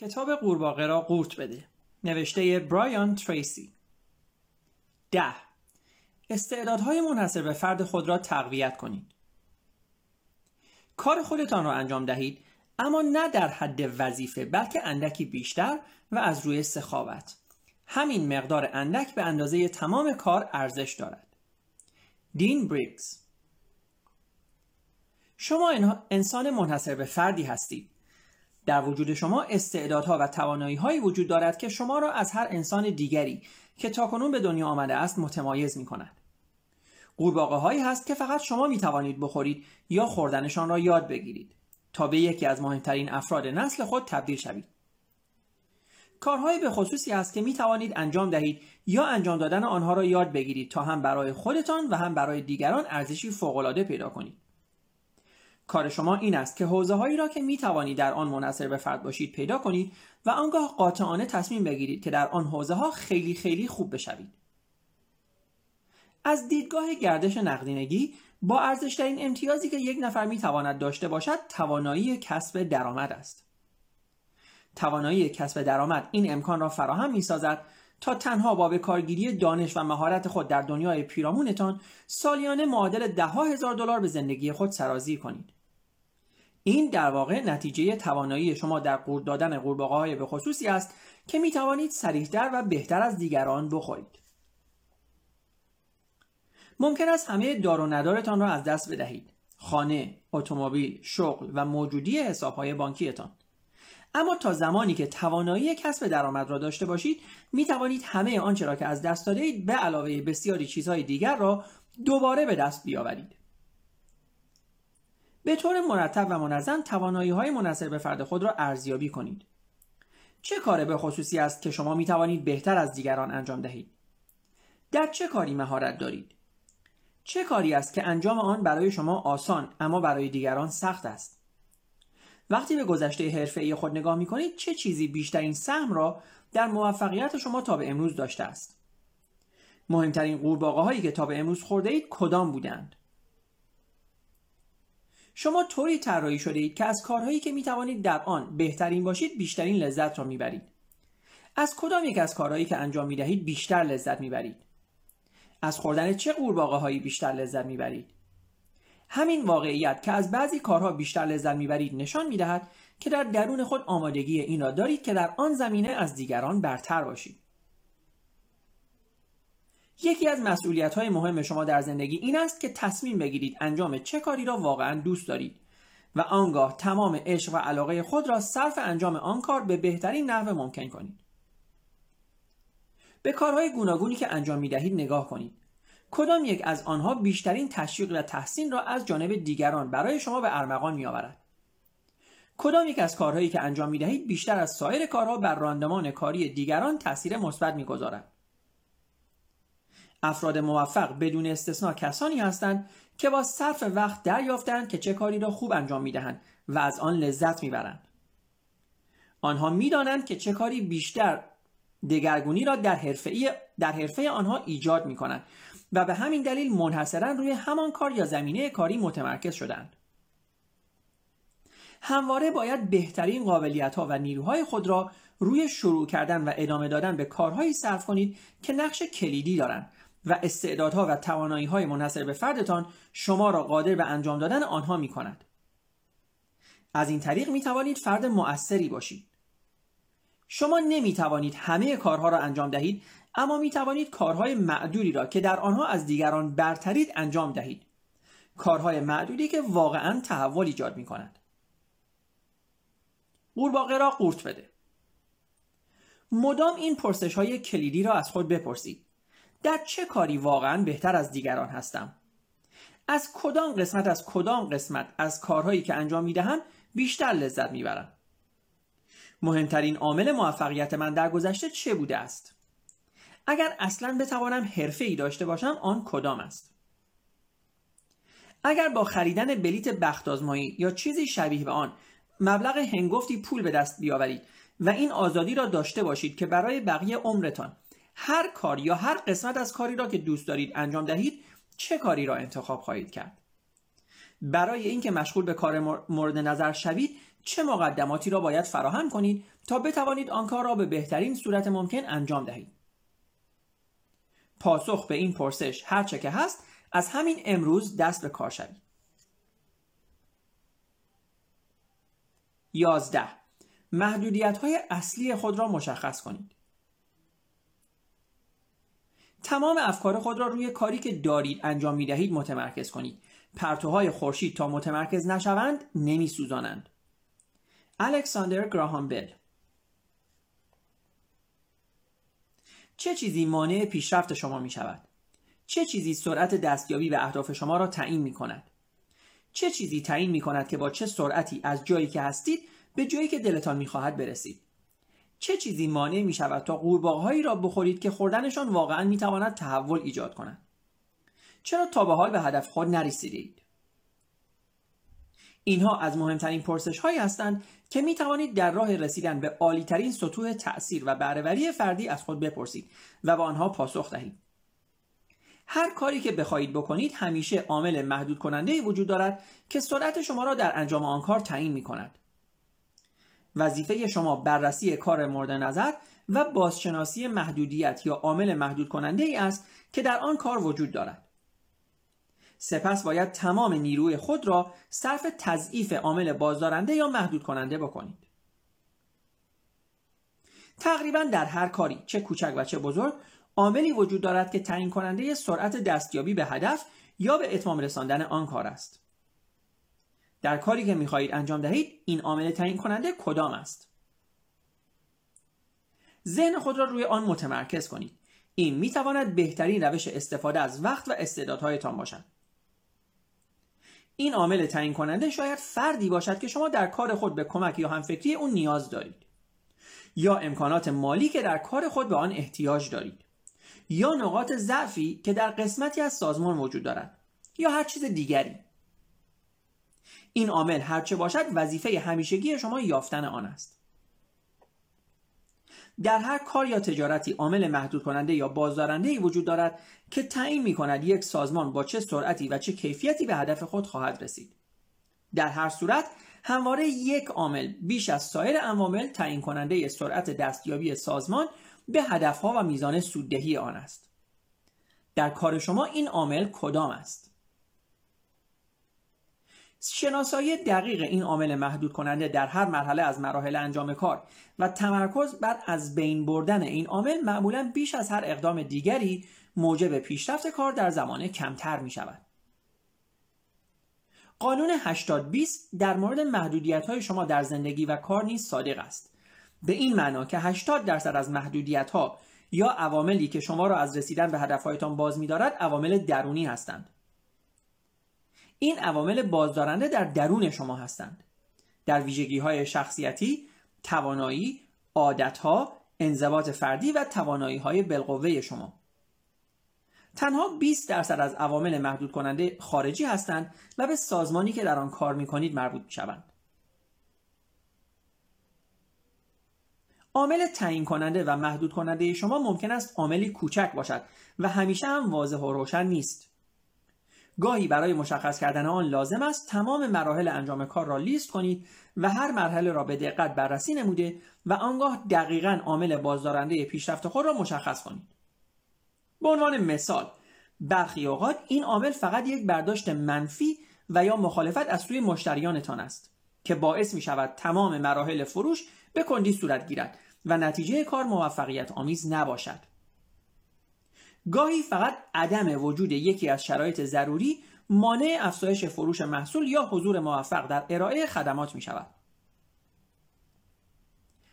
کتاب قورباغه را قورت بده. نوشته برایان تریسی. ده. استعدادهای منحصر به فرد خود را تقویت کنید. کار خودتان را انجام دهید اما نه در حد وظیفه بلکه اندکی بیشتر و از روی سخاوت. همین مقدار اندک به اندازه تمام کار ارزش دارد. دین بریگز. شما انسان منحصر به فردی هستید. در وجود شما استعدادها و توانایی هایی وجود دارد که شما را از هر انسان دیگری که تاکنون به دنیا آمده است متمایز می کند. قورباغه هایی هست که فقط شما می توانید بخورید یا خوردنشان را یاد بگیرید تا به یکی از مهمترین افراد نسل خود تبدیل شوید. کارهای به خصوصی است که می توانید انجام دهید یا انجام دادن آنها را یاد بگیرید تا هم برای خودتان و هم برای دیگران ارزشی فوقالعاده پیدا کنید. کار شما این است که حوزه هایی را که می توانید در آن منحصر به فرد باشید پیدا کنید و آنگاه قاطعانه تصمیم بگیرید که در آن حوزه ها خیلی خیلی خوب بشوید. از دیدگاه گردش نقدینگی با ارزشترین امتیازی که یک نفر می تواند داشته باشد توانایی کسب درآمد است. توانایی کسب درآمد این امکان را فراهم می سازد تا تنها با به کارگیری دانش و مهارت خود در دنیای پیرامونتان سالیانه معادل ده هزار دلار به زندگی خود سرازیر کنید. این در واقع نتیجه توانایی شما در قورت دادن قورباغه های به خصوصی است که می توانید سریعتر و بهتر از دیگران بخورید. ممکن است همه دار و ندارتان را از دست بدهید. خانه، اتومبیل، شغل و موجودی حسابهای بانکیتان. اما تا زمانی که توانایی کسب درآمد را داشته باشید می توانید همه آنچه را که از دست داده اید به علاوه بسیاری چیزهای دیگر را دوباره به دست بیاورید. به طور مرتب و منظم توانایی های منصر به فرد خود را ارزیابی کنید. چه کار به خصوصی است که شما می توانید بهتر از دیگران انجام دهید؟ در چه کاری مهارت دارید؟ چه کاری است که انجام آن برای شما آسان اما برای دیگران سخت است؟ وقتی به گذشته حرفه‌ای خود نگاه می کنید چه چیزی بیشترین سهم را در موفقیت شما تا به امروز داشته است؟ مهمترین قورباغه هایی که تا به امروز خورده اید کدام بودند؟ شما طوری طراحی شده اید که از کارهایی که می توانید در آن بهترین باشید بیشترین لذت را می‌برید. از کدام یک از کارهایی که انجام می دهید بیشتر لذت می‌برید؟ از خوردن چه قورباغه هایی بیشتر لذت می‌برید؟ همین واقعیت که از بعضی کارها بیشتر لذت می‌برید نشان می‌دهد که در درون خود آمادگی این را دارید که در آن زمینه از دیگران برتر باشید. یکی از مسئولیت های مهم شما در زندگی این است که تصمیم بگیرید انجام چه کاری را واقعا دوست دارید و آنگاه تمام عشق و علاقه خود را صرف انجام آن کار به بهترین نحو ممکن کنید. به کارهای گوناگونی که انجام می دهید نگاه کنید. کدام یک از آنها بیشترین تشویق و تحسین را از جانب دیگران برای شما به ارمغان می آورد؟ کدام یک از کارهایی که انجام می دهید بیشتر از سایر کارها بر راندمان کاری دیگران تاثیر مثبت می گذارد؟ افراد موفق بدون استثنا کسانی هستند که با صرف وقت دریافتند که چه کاری را خوب انجام می دهند و از آن لذت می برند. آنها می‌دانند که چه کاری بیشتر دگرگونی را در حرفه در حرفه آنها ایجاد می کنند و به همین دلیل منحصرا روی همان کار یا زمینه کاری متمرکز شدند. همواره باید بهترین قابلیت ها و نیروهای خود را روی شروع کردن و ادامه دادن به کارهایی صرف کنید که نقش کلیدی دارند و استعدادها و توانایی های منحصر به فردتان شما را قادر به انجام دادن آنها می کند. از این طریق می توانید فرد مؤثری باشید. شما نمی توانید همه کارها را انجام دهید اما می توانید کارهای معدودی را که در آنها از دیگران برترید انجام دهید. کارهای معدودی که واقعا تحول ایجاد می کند. قورباغه را قورت بده. مدام این پرسش های کلیدی را از خود بپرسید. در چه کاری واقعا بهتر از دیگران هستم؟ از کدام قسمت از کدام قسمت از کارهایی که انجام می دهم بیشتر لذت می برم؟ مهمترین عامل موفقیت من در گذشته چه بوده است؟ اگر اصلا بتوانم حرفه ای داشته باشم آن کدام است؟ اگر با خریدن بلیت بخت آزمایی یا چیزی شبیه به آن مبلغ هنگفتی پول به دست بیاورید و این آزادی را داشته باشید که برای بقیه عمرتان هر کار یا هر قسمت از کاری را که دوست دارید انجام دهید چه کاری را انتخاب خواهید کرد؟ برای اینکه مشغول به کار مورد نظر شوید چه مقدماتی را باید فراهم کنید تا بتوانید آن کار را به بهترین صورت ممکن انجام دهید؟ پاسخ به این پرسش هرچه که هست از همین امروز دست به کار شوید. یازده. محدودیت های اصلی خود را مشخص کنید. تمام افکار خود را روی کاری که دارید انجام می دهید متمرکز کنید پرتوهای خورشید تا متمرکز نشوند نمی سوزانند الکساندر گراهام بل چه چیزی مانع پیشرفت شما می شود؟ چه چیزی سرعت دستیابی به اهداف شما را تعیین می کند؟ چه چیزی تعیین می کند که با چه سرعتی از جایی که هستید به جایی که دلتان می خواهد برسید؟ چه چیزی مانع می شود تا قورباغهایی را بخورید که خوردنشان واقعا می تواند تحول ایجاد کند؟ چرا تا به حال به هدف خود نرسیدید؟ اینها از مهمترین پرسش هایی هستند که می توانید در راه رسیدن به عالیترین سطوح تأثیر و بهرهوری فردی از خود بپرسید و به آنها پاسخ دهید. هر کاری که بخواهید بکنید همیشه عامل محدود کننده وجود دارد که سرعت شما را در انجام آن کار تعیین می کند. وظیفه شما بررسی کار مورد نظر و بازشناسی محدودیت یا عامل محدود کننده ای است که در آن کار وجود دارد. سپس باید تمام نیروی خود را صرف تضعیف عامل بازدارنده یا محدود کننده بکنید. تقریبا در هر کاری چه کوچک و چه بزرگ عاملی وجود دارد که تعیین کننده سرعت دستیابی به هدف یا به اتمام رساندن آن کار است. در کاری که می‌خواهید انجام دهید این عامل تعیین کننده کدام است؟ ذهن خود را روی آن متمرکز کنید. این می‌تواند بهترین روش استفاده از وقت و استعدادهایتان باشد. این عامل تعیین کننده شاید فردی باشد که شما در کار خود به کمک یا همفکری اون نیاز دارید یا امکانات مالی که در کار خود به آن احتیاج دارید یا نقاط ضعفی که در قسمتی از سازمان وجود دارد یا هر چیز دیگری این عامل هرچه باشد وظیفه همیشگی شما یافتن آن است در هر کار یا تجارتی عامل محدود کننده یا بازدارنده ای وجود دارد که تعیین می کند یک سازمان با چه سرعتی و چه کیفیتی به هدف خود خواهد رسید. در هر صورت همواره یک عامل بیش از سایر عوامل تعیین کننده سرعت دستیابی سازمان به هدفها و میزان سوددهی آن است. در کار شما این عامل کدام است؟ شناسایی دقیق این عامل محدود کننده در هر مرحله از مراحل انجام کار و تمرکز بر از بین بردن این عامل معمولا بیش از هر اقدام دیگری موجب پیشرفت کار در زمان کمتر می شود. قانون 80 20 در مورد محدودیت های شما در زندگی و کار نیز صادق است. به این معنا که 80 درصد از محدودیت ها یا عواملی که شما را از رسیدن به هدفهایتان باز می‌دارد عوامل درونی هستند. این عوامل بازدارنده در درون شما هستند در ویژگی های شخصیتی توانایی عادتها انضباط فردی و توانایی های بالقوه شما تنها 20 درصد از عوامل محدود کننده خارجی هستند و به سازمانی که در آن کار می کنید مربوط شوند. عامل تعیین کننده و محدود کننده شما ممکن است عاملی کوچک باشد و همیشه هم واضح و روشن نیست. گاهی برای مشخص کردن آن لازم است تمام مراحل انجام کار را لیست کنید و هر مرحله را به دقت بررسی نموده و آنگاه دقیقا عامل بازدارنده پیشرفت خود را مشخص کنید. به عنوان مثال برخی اوقات این عامل فقط یک برداشت منفی و یا مخالفت از سوی مشتریانتان است که باعث می شود تمام مراحل فروش به کندی صورت گیرد و نتیجه کار موفقیت آمیز نباشد. گاهی فقط عدم وجود یکی از شرایط ضروری مانع افزایش فروش محصول یا حضور موفق در ارائه خدمات می شود.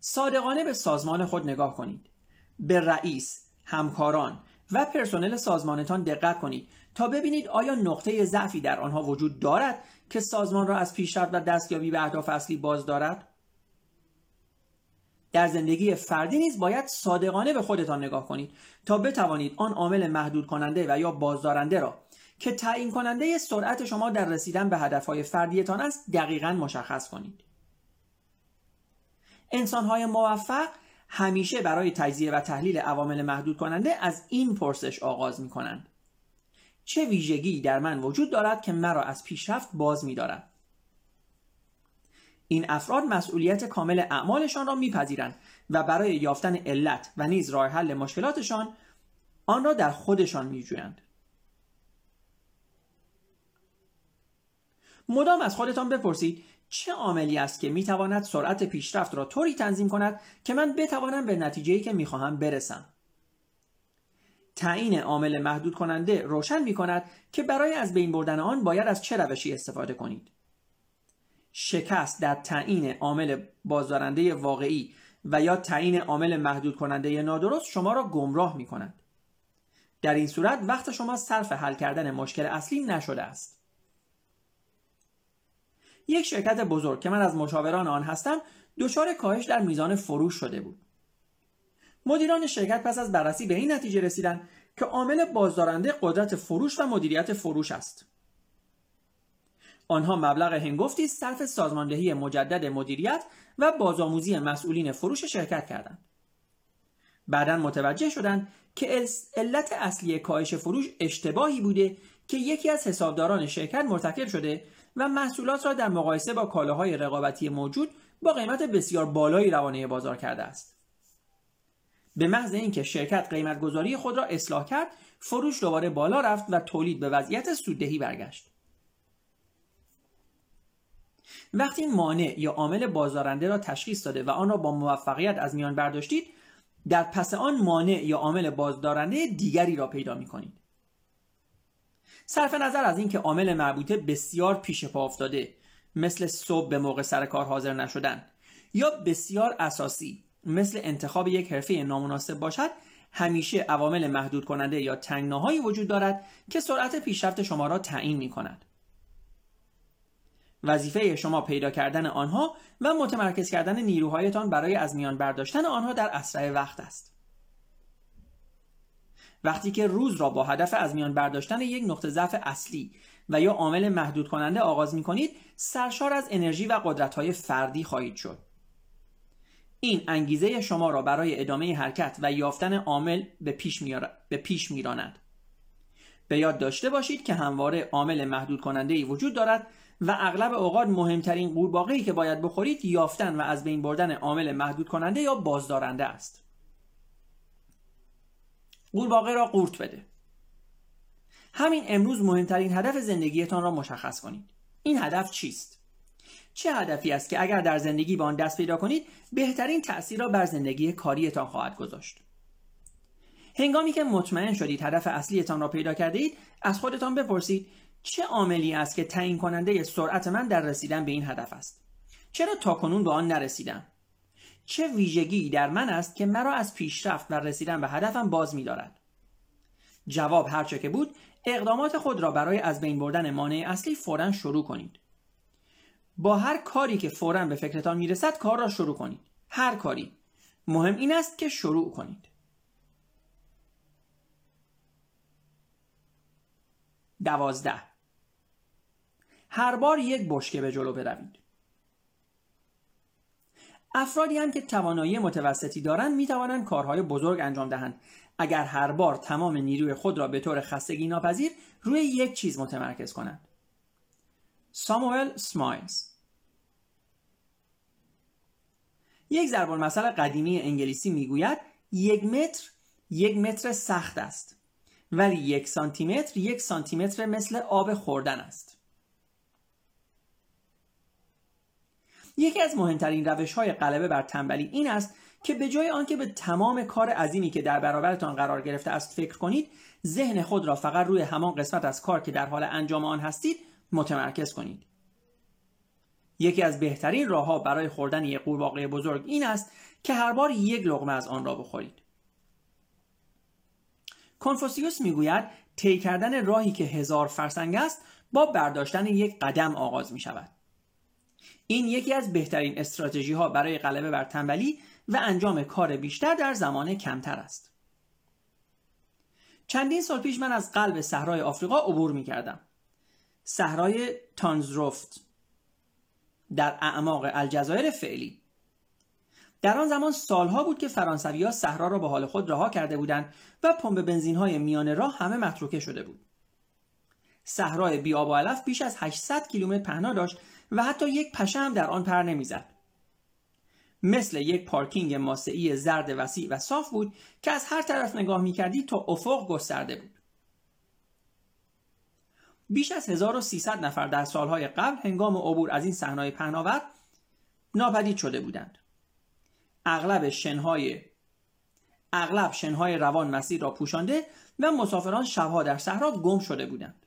صادقانه به سازمان خود نگاه کنید. به رئیس، همکاران و پرسنل سازمانتان دقت کنید تا ببینید آیا نقطه ضعفی در آنها وجود دارد که سازمان را از پیشرفت و دستیابی به اهداف اصلی باز دارد؟ در زندگی فردی نیز باید صادقانه به خودتان نگاه کنید تا بتوانید آن عامل محدود کننده و یا بازدارنده را که تعیین کننده سرعت شما در رسیدن به هدفهای فردیتان است دقیقا مشخص کنید. انسانهای موفق همیشه برای تجزیه و تحلیل عوامل محدود کننده از این پرسش آغاز می کنند. چه ویژگی در من وجود دارد که مرا از پیشرفت باز می دارد؟ این افراد مسئولیت کامل اعمالشان را میپذیرند و برای یافتن علت و نیز راه حل مشکلاتشان آن را در خودشان میجویند. مدام از خودتان بپرسید چه عاملی است که می‌تواند سرعت پیشرفت را طوری تنظیم کند که من بتوانم به نتیجه‌ای که می‌خواهم برسم؟ تعیین عامل محدود کننده روشن می کند که برای از بین بردن آن باید از چه روشی استفاده کنید. شکست در تعیین عامل بازدارنده واقعی و یا تعیین عامل محدود کننده نادرست شما را گمراه می کند در این صورت وقت شما صرف حل کردن مشکل اصلی نشده است. یک شرکت بزرگ که من از مشاوران آن هستم دچار کاهش در میزان فروش شده بود. مدیران شرکت پس از بررسی به این نتیجه رسیدند که عامل بازدارنده قدرت فروش و مدیریت فروش است. آنها مبلغ هنگفتی صرف سازماندهی مجدد مدیریت و بازآموزی مسئولین فروش شرکت کردند بعدا متوجه شدند که علت اصلی کاهش فروش اشتباهی بوده که یکی از حسابداران شرکت مرتکب شده و محصولات را در مقایسه با کالاهای رقابتی موجود با قیمت بسیار بالایی روانه بازار کرده است. به محض اینکه شرکت قیمت گذاری خود را اصلاح کرد، فروش دوباره بالا رفت و تولید به وضعیت سوددهی برگشت. وقتی مانع یا عامل بازدارنده را تشخیص داده و آن را با موفقیت از میان برداشتید در پس آن مانع یا عامل بازدارنده دیگری را پیدا می کنید. صرف نظر از اینکه عامل مربوطه بسیار پیش پا افتاده مثل صبح به موقع سر کار حاضر نشدن یا بسیار اساسی مثل انتخاب یک حرفه نامناسب باشد همیشه عوامل محدود کننده یا تنگناهایی وجود دارد که سرعت پیشرفت شما را تعیین می کند. وظیفه شما پیدا کردن آنها و متمرکز کردن نیروهایتان برای از میان برداشتن آنها در اسرع وقت است. وقتی که روز را با هدف از میان برداشتن یک نقطه ضعف اصلی و یا عامل محدود کننده آغاز می کنید سرشار از انرژی و قدرت های فردی خواهید شد. این انگیزه شما را برای ادامه حرکت و یافتن عامل به پیش, به پیش. به یاد داشته باشید که همواره عامل محدود کننده ای وجود دارد و اغلب اوقات مهمترین قورباغه‌ای که باید بخورید یافتن و از بین بردن عامل محدود کننده یا بازدارنده است. قورباغه را قورت بده. همین امروز مهمترین هدف زندگیتان را مشخص کنید. این هدف چیست؟ چه هدفی است که اگر در زندگی به آن دست پیدا کنید بهترین تأثیر را بر زندگی کاریتان خواهد گذاشت؟ هنگامی که مطمئن شدید هدف اصلیتان را پیدا کرده اید از خودتان بپرسید چه عاملی است که تعیین کننده سرعت من در رسیدن به این هدف است؟ چرا تاکنون به آن نرسیدم؟ چه ویژگی در من است که مرا از پیشرفت و رسیدن به هدفم باز می‌دارد؟ جواب هرچه که بود اقدامات خود را برای از بین بردن مانع اصلی فورا شروع کنید. با هر کاری که فورا به فکرتان می‌رسد کار را شروع کنید. هر کاری. مهم این است که شروع کنید. دوازده. هر بار یک بشکه به جلو بروید. افرادی هم که توانایی متوسطی دارند می توانند کارهای بزرگ انجام دهند. اگر هر بار تمام نیروی خود را به طور خستگی ناپذیر روی یک چیز متمرکز کنند. ساموئل سمایلز. یک ضرب المثل قدیمی انگلیسی می‌گوید یک متر یک متر سخت است. ولی یک سانتیمتر یک سانتیمتر مثل آب خوردن است. یکی از مهمترین روش های غلبه بر تنبلی این است که به جای آنکه به تمام کار عظیمی که در برابرتان قرار گرفته است فکر کنید ذهن خود را فقط روی همان قسمت از کار که در حال انجام آن هستید متمرکز کنید. یکی از بهترین راهها برای خوردن یک قورباغه بزرگ این است که هر بار یک لقمه از آن را بخورید. کنفوسیوس می‌گوید طی کردن راهی که هزار فرسنگ است با برداشتن یک قدم آغاز می شود این یکی از بهترین استراتژی ها برای غلبه بر تنبلی و انجام کار بیشتر در زمان کمتر است. چندین سال پیش من از قلب صحرای آفریقا عبور می کردم. صحرای تانزروفت در اعماق الجزایر فعلی در آن زمان سالها بود که فرانسوی ها صحرا را به حال خود رها کرده بودند و پمپ بنزین های میان راه همه متروکه شده بود. صحرای بی آب و علف بیش از 800 کیلومتر پهنا داشت و حتی یک پشه هم در آن پر نمی‌زد. مثل یک پارکینگ ماسعی زرد وسیع و صاف بود که از هر طرف نگاه می‌کردی تا افق گسترده بود. بیش از 1300 نفر در سالهای قبل هنگام عبور از این صحنه‌های پهناور ناپدید شده بودند. اغلب شنهای اغلب شنهای روان مسیر را پوشانده و مسافران شبها در صحرا گم شده بودند.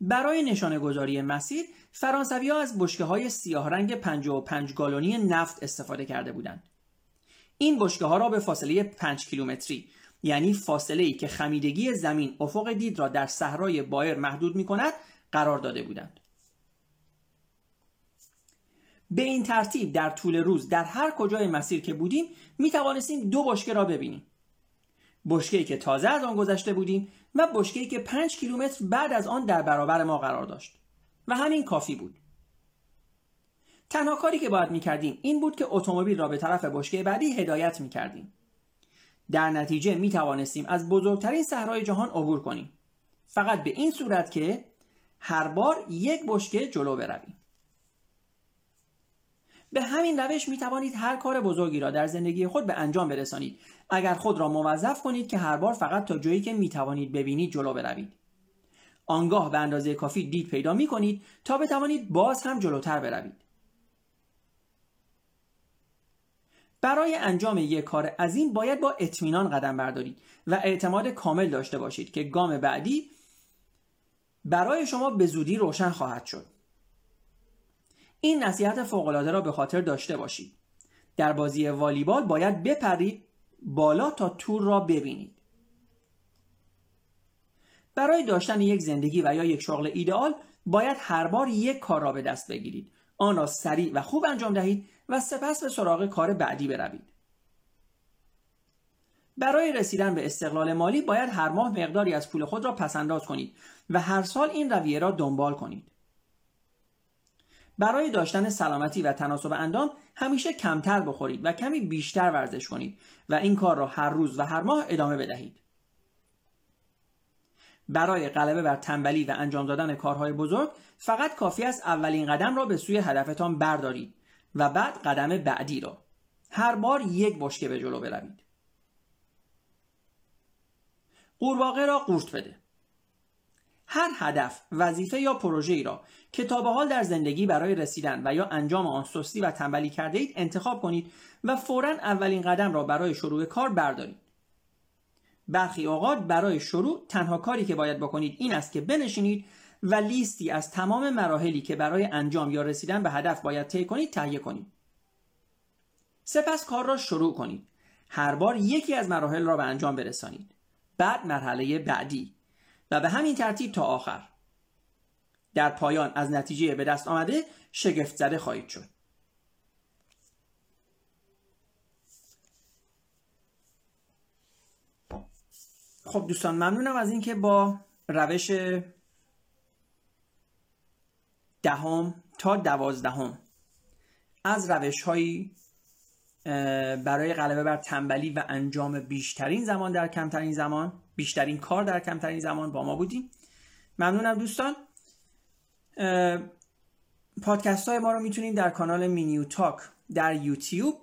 برای نشانه گذاری مسیر فرانسوی ها از بشکه های سیاه رنگ 55 گالونی نفت استفاده کرده بودند. این بشکه ها را به فاصله 5 کیلومتری یعنی فاصله ای که خمیدگی زمین افق دید را در صحرای بایر محدود می کند قرار داده بودند. به این ترتیب در طول روز در هر کجای مسیر که بودیم می توانستیم دو بشکه را ببینیم. بشکه که تازه از آن گذشته بودیم و بشکه که پنج کیلومتر بعد از آن در برابر ما قرار داشت و همین کافی بود. تنها کاری که باید می‌کردیم این بود که اتومبیل را به طرف بشکه بعدی هدایت می‌کردیم. در نتیجه می توانستیم از بزرگترین صحرای جهان عبور کنیم. فقط به این صورت که هر بار یک بشکه جلو برویم. به همین روش می توانید هر کار بزرگی را در زندگی خود به انجام برسانید. اگر خود را موظف کنید که هر بار فقط تا جایی که می توانید ببینید جلو بروید. آنگاه به اندازه کافی دید پیدا می کنید تا بتوانید باز هم جلوتر بروید. برای انجام یک کار عظیم باید با اطمینان قدم بردارید و اعتماد کامل داشته باشید که گام بعدی برای شما به زودی روشن خواهد شد. این نصیحت فوقالعاده را به خاطر داشته باشید. در بازی والیبال باید بپرید بالا تا تور را ببینید. برای داشتن یک زندگی و یا یک شغل ایدئال باید هر بار یک کار را به دست بگیرید. آن را سریع و خوب انجام دهید و سپس به سراغ کار بعدی بروید. برای رسیدن به استقلال مالی باید هر ماه مقداری از پول خود را پسنداز کنید و هر سال این رویه را دنبال کنید. برای داشتن سلامتی و تناسب اندام همیشه کمتر بخورید و کمی بیشتر ورزش کنید و این کار را هر روز و هر ماه ادامه بدهید. برای غلبه بر تنبلی و انجام دادن کارهای بزرگ فقط کافی است اولین قدم را به سوی هدفتان بردارید و بعد قدم بعدی را. هر بار یک بشکه به جلو بروید. قورباغه را قورت بده. هر هدف وظیفه یا پروژه‌ای را که تا به حال در زندگی برای رسیدن و یا انجام آن سستی و تنبلی کرده اید انتخاب کنید و فورا اولین قدم را برای شروع کار بردارید. برخی اوقات برای شروع تنها کاری که باید بکنید این است که بنشینید و لیستی از تمام مراحلی که برای انجام یا رسیدن به هدف باید طی کنید تهیه کنید. سپس کار را شروع کنید. هر بار یکی از مراحل را به انجام برسانید. بعد مرحله بعدی. و به همین ترتیب تا آخر. در پایان از نتیجه به دست آمده شگفت زده خواهید شد. خب دوستان ممنونم از اینکه با روش دهم تا دوازدهم از روش هایی برای غلبه بر تنبلی و انجام بیشترین زمان در کمترین زمان بیشترین کار در کمترین زمان با ما بودیم ممنونم دوستان. پادکست های ما رو می‌تونید در کانال مینیو تاک در یوتیوب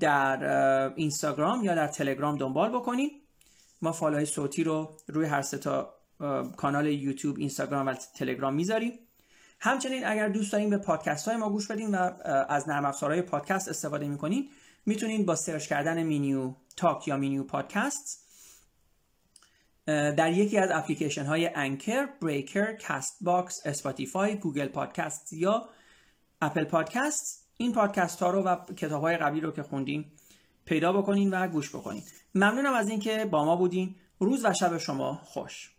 در اینستاگرام یا در تلگرام دنبال بکنید. ما فایل‌های صوتی رو روی هر سه تا کانال یوتیوب اینستاگرام و تلگرام می‌ذاریم. همچنین اگر دوست دارین به پادکست های ما گوش بدین و از نرم افزارهای پادکست استفاده می‌کنین می‌تونین با search کردن مینیو تاک یا مینیو پادکست در یکی از اپلیکیشن های Anchor، Breaker، Castbox، Spotify، Google Podcast یا اپل پادکست این پادکست ها رو و کتاب های قبلی رو که خوندیم پیدا بکنین و گوش بکنین. ممنونم از اینکه با ما بودین. روز و شب شما خوش.